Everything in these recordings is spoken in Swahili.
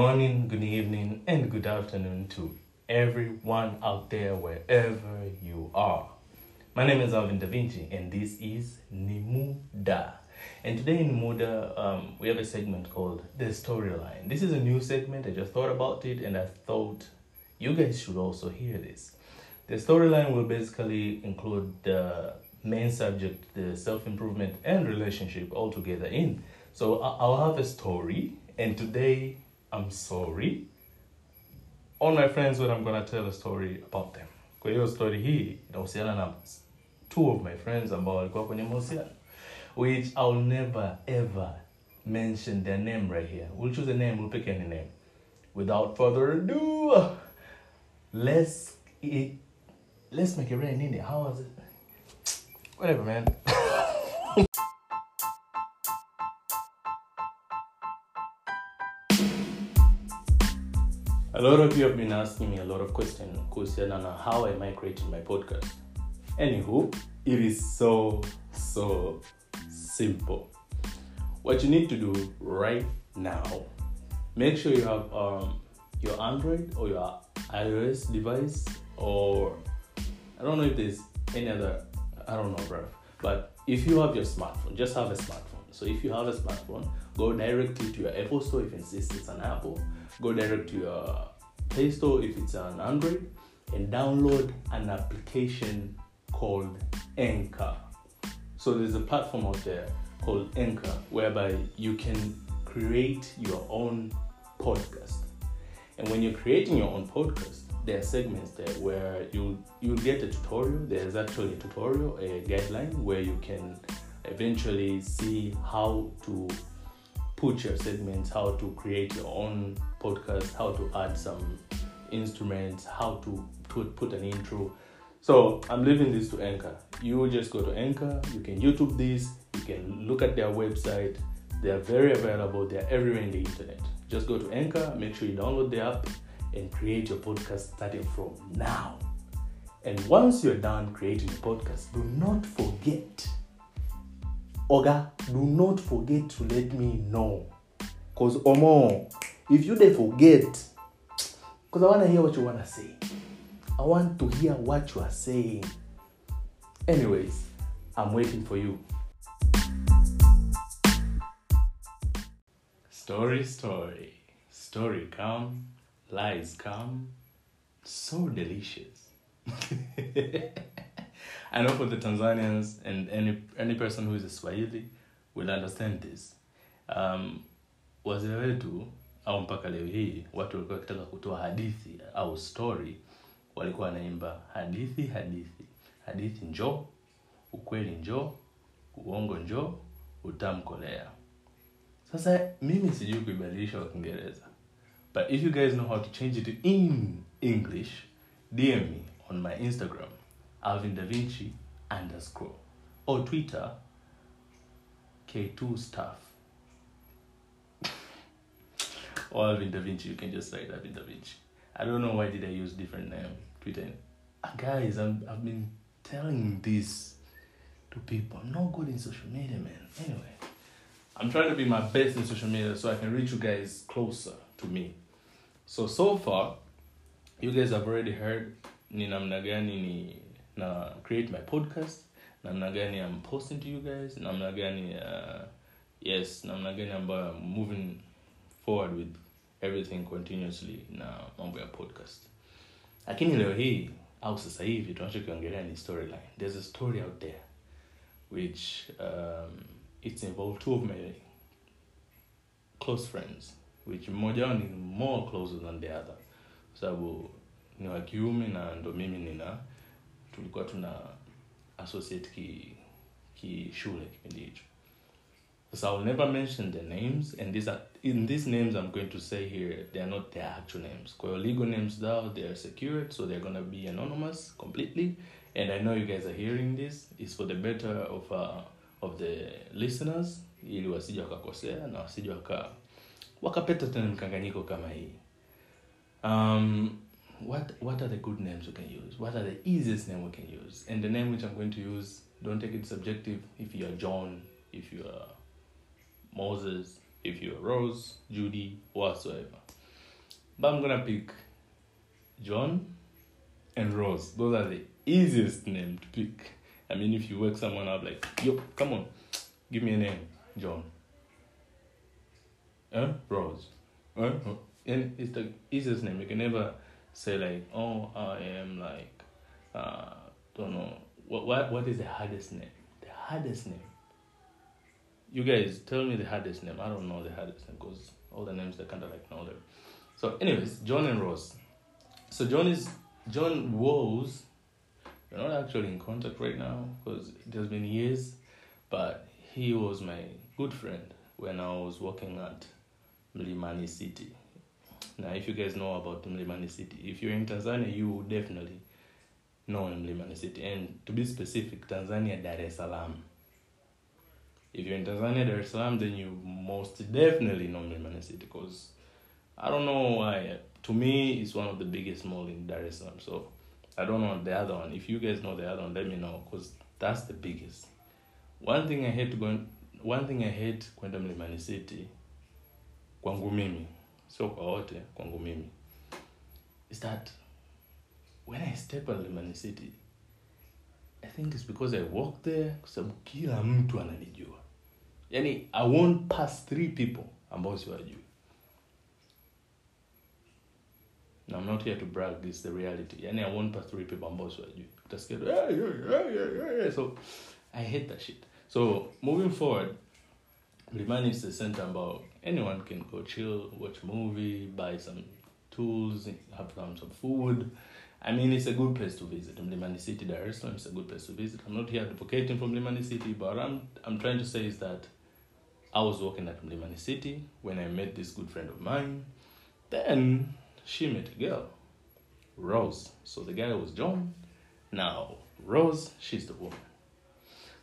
morning, good evening, and good afternoon to everyone out there wherever you are. My name is Alvin Da Vinci, and this is Nimuda. And today in Nimuda, um, we have a segment called The Storyline. This is a new segment. I just thought about it, and I thought you guys should also hear this. The storyline will basically include the main subject, the self improvement and relationship all together in. So I'll have a story, and today I'm sorry. All my friends, when I'm gonna tell a story about them. Kwa hiyo story hii inahusiana na two of my friends ambao walikuwa kwenye mahusiano which I'll never ever mention their name right here. We'll choose a name, we'll pick any name. Without further ado, let's let's make it rain in it. How was it? Whatever, man. A lot of you have been asking me a lot of questions how am I creating my podcast. Anywho, it is so so simple. What you need to do right now, make sure you have um, your Android or your iOS device, or I don't know if there's any other, I don't know, bro. But if you have your smartphone, just have a smartphone. So if you have a smartphone, go directly to your Apple Store if it's, it's an Apple. Go direct to your Play Store if it's an Android, and download an application called Anchor. So there's a platform out there called Anchor whereby you can create your own podcast. And when you're creating your own podcast, there are segments there where you you'll get a tutorial. There's actually a tutorial, a guideline where you can eventually see how to put your segments, how to create your own podcast, how to add some instruments, how to put, put an intro. So I'm leaving this to Anchor. You just go to Anchor, you can YouTube this, you can look at their website. They are very available, they're everywhere in the internet. Just go to Anchor, make sure you download the app, and create your podcast starting from now. And once you're done creating your podcast, do not forget Oga, do not forget to let me know. because Omo, if you dey forget, because I wanna hear what you wanna say. I want to hear what you are saying. Anyways, I'm waiting for you. Story, story, story come, lies come, so delicious. I know for the Tanzanians and any any person who is a Swahili will understand this. Um, wazee wetu au mpaka leo hii watu walikuwa wakitaka kutoa hadithi au story, walikuwa wanaimba hadithi, hadithi, hadithi njoo, ukweli njoo, uongo njoo, utamkolea. Sasa mimi sijui kuibadilisha kwa Kiingereza. But if you guys know how to change it in English, DM me on my Instagram, Alvin Da Vinci underscore, or Twitter, K2 stuff. or Alvin Da Vinci, you can just write Alvin Da Vinci. I don't know why did I use different name, Twitter. Ah, guys, I'm, I've been telling this to people. I'm not good in social media, man. Anyway, I'm trying to be my best in social media so I can reach you guys closer to me. So so far, you guys have already heard ni namna gani ni na create my podcast, namna gani I'm posting to you guys, namna gani uh, yes, namna gani ambayo I'm moving forward with everything continuously na mambo ya podcast. Lakini leo hii au sasa hivi tunachokiongelea ni storyline. There's a story out there which um, it's involved two of my close friends which mmoja wao ni more closer than the other kwa sababu ni wa kiume na ndo mimi nina tulikuwa tuna associate ki ki shule kipindi hicho. So I'll never mention the names and these are in these names I'm going to say here they are not their actual names. Kwa legal names zao they are secured so they're gonna be anonymous completely. And I know you guys are hearing this. Is for the better of uh, of the listeners ili wasije wakakosea na wasije waka wakapeta tena mkanganyiko kama hii. Um, what what are the good names we can use? What are the easiest name we can use? And the name which i'm going to use don't take it subjective. If you are john if you are moses if you are rose judy whatsoever. But i'm gonna pick john and rose. Those are the easiest name to pick. I mean if you wake someone up like yo come on give me a name john. Huh? rose. Huh? and it's the easiest name. You can never say like oh i am like uh don't know what what, what is the hardest name the hardest name you guys tell me the hardest name. I don't know the hardest name because all the names they kind of like know them. So, anyways, John and Rose. So John is John was. We're not actually in contact right now because it has been years, but he was my good friend when I was working at Mlimani City. Now, if you guys know about Mlimani City, if you're in Tanzania, you definitely know Mlimani City. And to be specific, Tanzania, Dar es Salaam if you're in Tanzania, Dar es Salaam, then you most definitely know Mlimani City because I don't know why. To me, it's one of the biggest mall in Dar es Salaam. So I don't know the other one. If you guys know the other one, let me know because that's the biggest. One thing I hate going. One thing I hate kwenda Mlimani City, kwangu mimi, sio kwa wote, kwangu mimi, is that when I step on Mlimani City, I think it's because I walk there kwa sababu kila mtu ananijua. Yani I won't pass three people ambao siwajui. Now I'm not here to brag, this is the reality. Yani I won't pass three people ambao siwajui. Utasikia yeah, yeah, yeah, yeah. hey, hey, hey." So I hate that shit. So moving forward, Mlimani is the center ambao anyone can go chill, watch a movie, buy some tools, have some, food. I mean, it's a good place to visit. Mlimani City, Dar is a good place to visit. I'm not here advocating for Mlimani City, but I'm I'm trying to say is that I was working at Mlimani City when I met this good friend of mine. Then she met a girl, Rose. So the guy was John. Now Rose, she's the woman.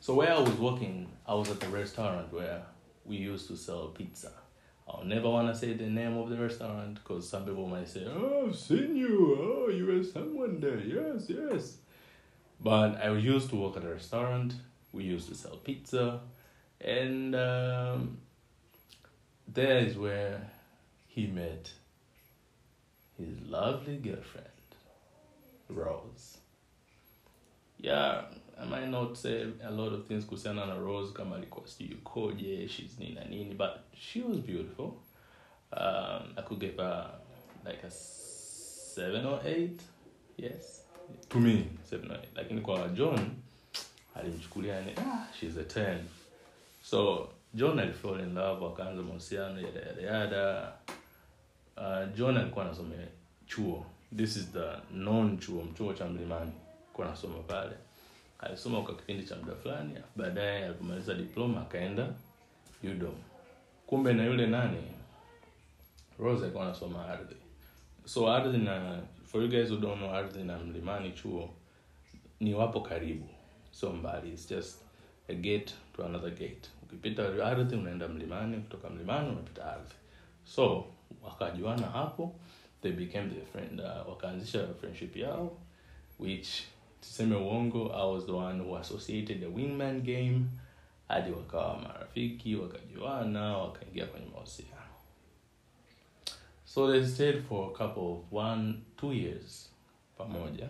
So where I was working, I was at the restaurant where we used to sell pizza. I'll never want to say the name of the restaurant because some people might say, "Oh, I've seen you. Oh, you were someone there. Yes, yes." But I used to work at a restaurant. We used to sell pizza, and um, there is where he met his lovely girlfriend, Rose. Yeah, I might not say a lot of things kuhusiana na Rose kama alikuwa sijui yukoje, she's nini na nini, but she was beautiful. Um, I could give her like a seven or eight. Yes. To me, seven or eight. Lakini kwa John, alimchukulia ni, ah, she's a ten. So John alifall in love, akaanza mahusiano yada yada yada. Uh, John alikuwa anasoma chuo. This is the non chuo, mchuo cha Mlimani. Alikuwa anasoma pale alisoma kwa kipindi cha muda fulani baadaye alipomaliza diploma akaenda udom kumbe na yule nani? Rose alikuwa anasoma ardhi. So ardhi na for you guys who don't know ardhi na mlimani chuo ni wapo karibu. So mbali it's just a gate to another gate. Ukipita ardhi unaenda mlimani kutoka mlimani unapita ardhi. So wakajuana hapo they became their friend uh, wakaanzisha friendship yao which tuseme uongo i was the one who associated the wingman game. Hadi wakawa marafiki wakajuana wakaingia kwenye mahusiano. So they stayed for a couple of one two years pamoja.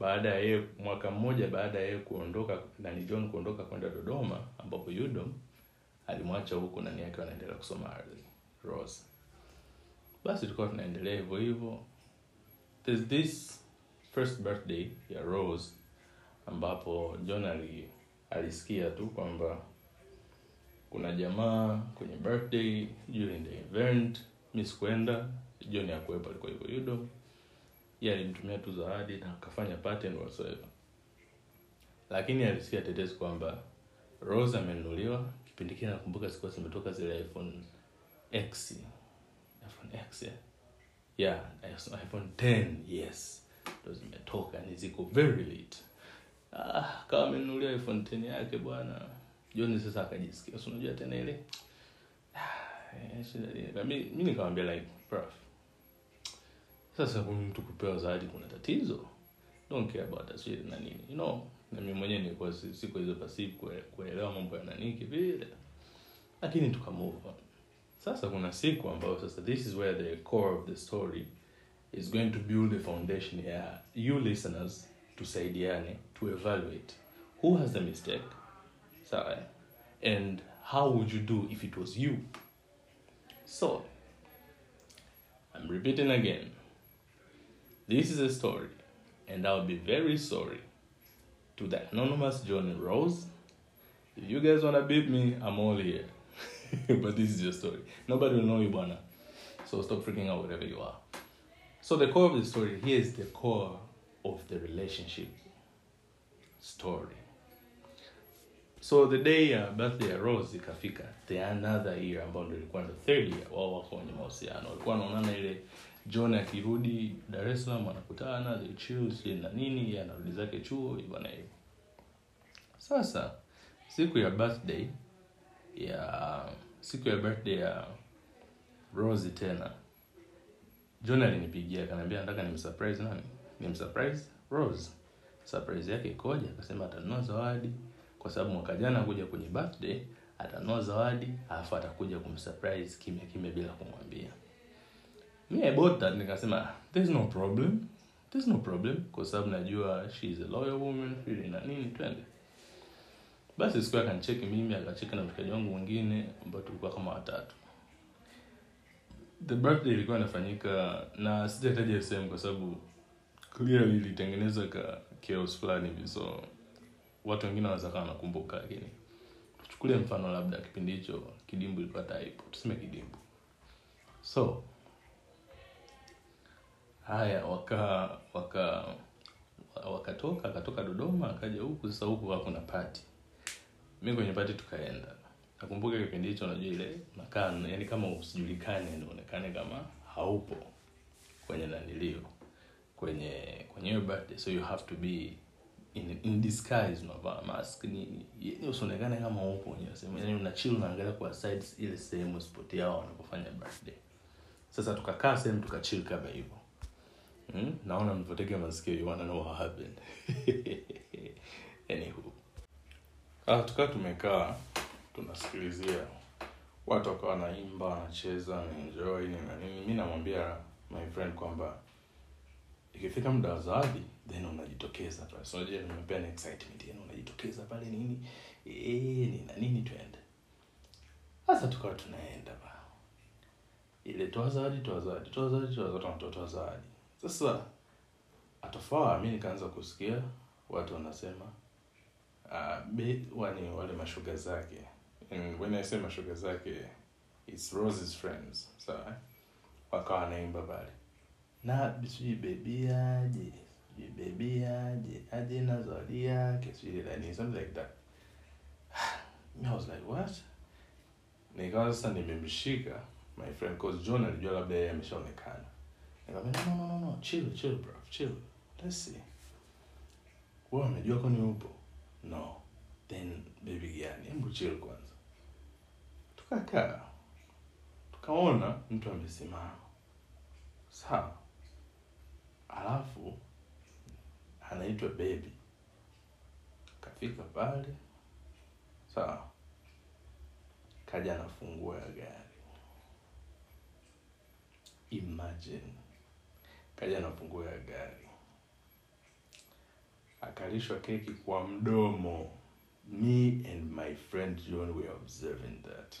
Baada ya yeye mwaka mmoja baada ya yeye kuondoka nani john kuondoka kwenda dodoma ambapo yudom alimwacha huku nani yake wanaendelea kusoma ardhi rose basi tulikuwa tunaendelea hivyo hivyo. There's this first birthday ya rose ambapo john ali, alisikia tu kwamba kuna jamaa kwenye birthday during the event mi sikuenda john akuwepo alikuwa hivyo yudo. Ye alimtumia tu zawadi na akafanya party whatsoever. Lakini alisikia tetesi kwamba rose amenunuliwa kipindi kile nakumbuka sikuwa zimetoka zile iphone x iphone x yeah, yeah iphone 10 yes zimetoka ni ziko very late. Ah, kawa amenunulia iphone 10 yake bwana. Joni sasa akajisikia si unajua tena ile? Ah, mi mi nikamwambia like prof sasa mtu kupewa zawadi kuna tatizo. Don't care about shit na nini. You know na mimi mwenyewe nilikuwa siku hizo pasive kuelewa mambo ya nani kivile. Lakini tukamove sasa kuna siku ambayo sasa this is where the core of the story is going to build a foundation here, you listeners to tusaidiane to evaluate who has the mistake eh? and how would you do if it was you? So i'm repeating again. This is a story and i'll be very sorry to the anonymous Johnny rose. If you guys want to beat me i'm all here. But this is your story. Nobody will know you bwana. So stop freaking out wherever you are so the core of the story here is the core of the relationship story. So the day ya birthday ya rose ikafika the another year ambao ndo ilikuwa ndo third year wao wako kwenye mahusiano. Walikuwa wanaonana ile john akirudi dar es salaam anakutana they chill na nini yeye anarudi zake chuo bwana hivyo. Sasa siku ya birthday ya siku ya birthday ya rose tena john alinipigia akaniambia nataka nimsurprise nani? Nimsurprise rose. Surprise yake ikoje? akasema atanunua zawadi kwa sababu mwaka jana kuja kwenye birthday atanunua zawadi alafu atakuja kumsurprise kimya kimya bila kumwambia. Me I bought that nikasema there's no problem there's no problem kwa sababu najua she is a loyal woman really na nini twende. Basi siku akanicheki mimi akacheki na mshikaji wangu mwingine ambao tulikuwa kama watatu the birthday ilikuwa inafanyika na sijataja sehemu kwa sababu clearly ilitengeneza ka chaos fulani hivi so watu wengine wanaweza kawa wanakumbuka lakini tuchukulie mfano labda kipindi hicho kidimbu ilikuwa taipo tuseme kidimbu. So haya waka waka wakatoka akatoka dodoma akaja huku sasa huku hakuna pati mi kwenye pati tukaenda nakumbuka kipindi hicho unajua ile nakaa yani kama usijulikane nionekane kama haupo kwenye nanilio kwenye kwenye birthday. So you have to be in, in disguise unavaa mask. Nini yani usionekane kama upo kwenye sehemu yani una chill unaangalia kwa sides ile sehemu spot yao wanapofanya birthday. Sasa tukakaa sehemu tukachill kama hivyo. Hmm? naona mlivyotega masikio you wanna know what happened. Anywho. Ah, tukaa tumekaa tunasikilizia. Watu wakawa wanaimba wanacheza wanaenjoy na nini. Mi namwambia my friend kwamba ikifika muda wa zawadi then unajitokeza pale. So nimepea excitement yani unajitokeza pale nini? Eh na nini twende. Sasa tukawa tunaenda ba. Ile toa zawadi toa zawadi toa zawadi toa zawadi toa toa zawadi. Sasa atofaa mimi nikaanza kusikia watu wanasema uh, be, wani wale mashuga zake And when I say mashuga zake eh, it's Rose's friends. Sawa wakawa wanaimba pale na sijui bebi aje sijui bebi aje aje na zawadi yake sijui nani something like that. I was like what? Nikawa sasa nimemshika my friend cause John alijua labda yeye ameshaonekana nikamwambia no no no no. Chill chill bro chill. Let's see. Wewe amejua kwani upo? No. Then baby gani hebu chill kwanza tukakaa tukaona mtu amesimama. Sawa. Alafu anaitwa bebi kafika pale. Sawa. Kaja anafungua ya gari. Imagine. Kaja anafungua ya gari. Akalishwa keki kwa mdomo. Me and my friend john were observing that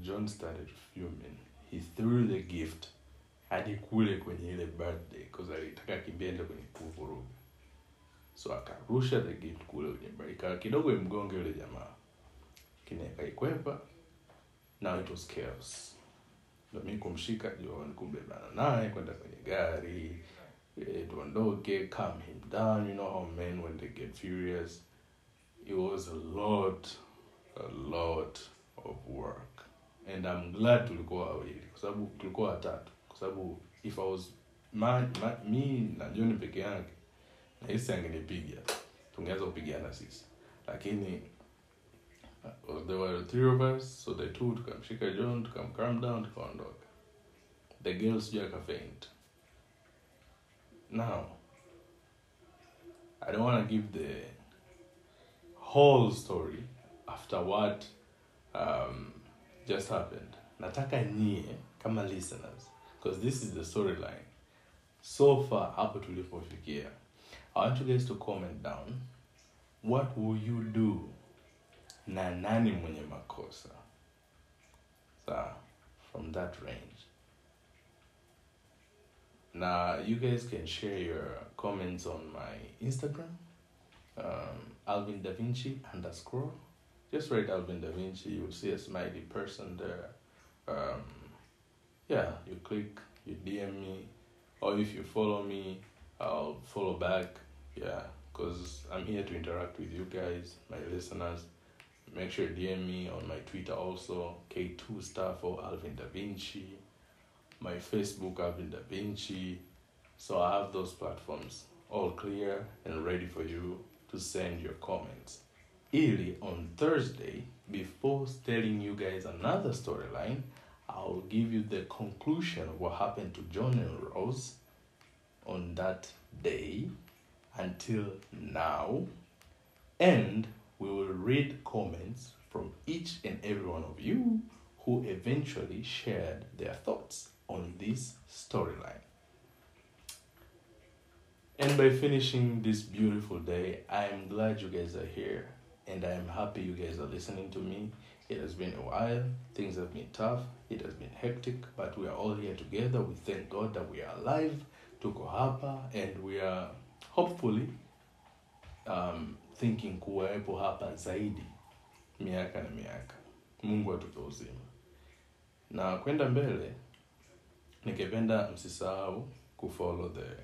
john started fuming. He threw the gift hadi kule kwenye ile birthday cause alitaka kimbiende kwenye kuvuruga so akarusha the gift kule kwenye ikawa kidogo imgonge yule jamaa. Lakini akaikwepa. Now it was chaos. Ndo mi kumshika john kubebana naye kwenda kwenye gari. Tuondoke calm him down you know how men when they get furious. It was a lot a lot of work and i'm glad tulikuwa wawili kwa sababu tulikuwa watatu. Kwa sababu if i was ma, ma, mi na john peke yake nahisi angenipiga tungeweza kupigana sisi. Lakini uh, there were three of us so the two tukamshika john tukamcalm down tukaondoka. The girl sijui akafaint now i don't want to give the whole story after what um, just happened. Nataka nyie kama listeners because this is the storyline. So far hapo tulipofikia i want you guys to comment down what will you do na nani mwenye makosa? Sa from that range. Na you guys can share your comments on my instagram um, alvin da vinci underscore just write alvin da vinci you'll see a smiley person there. Um, yeah you click you dm me or if you follow me i'll follow back. Yeah because i'm here to interact with you guys my listeners. Make sure you dm me on my twitter also k2 star for alvin da vinci. My facebook alvin da vinci. So i have those platforms all clear and ready for you to send your comments ili on thursday before telling you guys another storyline i'll give you the conclusion of what happened to john and rose on that day until now and we will read comments from each and every one of you who eventually shared their thoughts on this storyline. And by finishing this beautiful day, I am glad you guys are here and I am happy you guys are listening to me. It has been a while, things have been tough, it has been hectic, but we are all here together. We thank God that we are alive, tuko hapa, and we are hopefully um, thinking kuwepo hapa zaidi miaka na miaka. Mungu atupe uzima. Na kwenda mbele nikependa msisahau kufollow the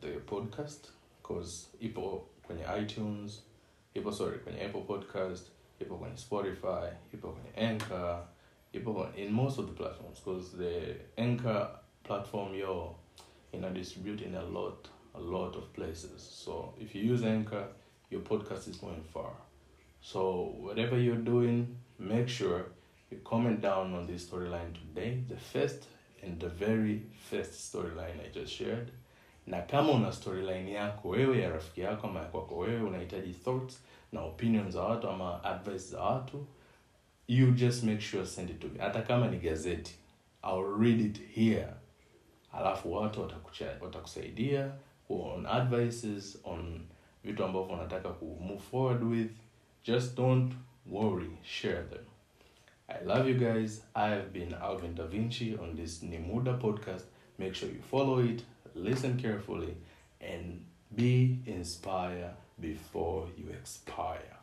the podcast. Cause ipo kwenye itunes ipo sorry kwenye apple podcast ipo kwenye spotify ipo kwenye anchor ipo kwenye, in most of the platforms because the anchor platform yo ina distribute in a lot a lot of places. So if you use anchor your podcast is going far. So whatever you're doing make sure you comment down on this storyline today the first and the very first storyline i just shared na kama una storyline yako wewe ya rafiki yako ama ya kwako wewe unahitaji thoughts na opinions za watu ama advice za watu you just make sure send it to me. Hata kama ni gazeti i'll read it here. Alafu watu watakusaidia on advices on vitu ambavyo unataka ku move forward with. Just don't worry share them. I love you guys. I have been alvin da vinci on this nimuda podcast. Make sure you follow it listen carefully and be inspired before you expire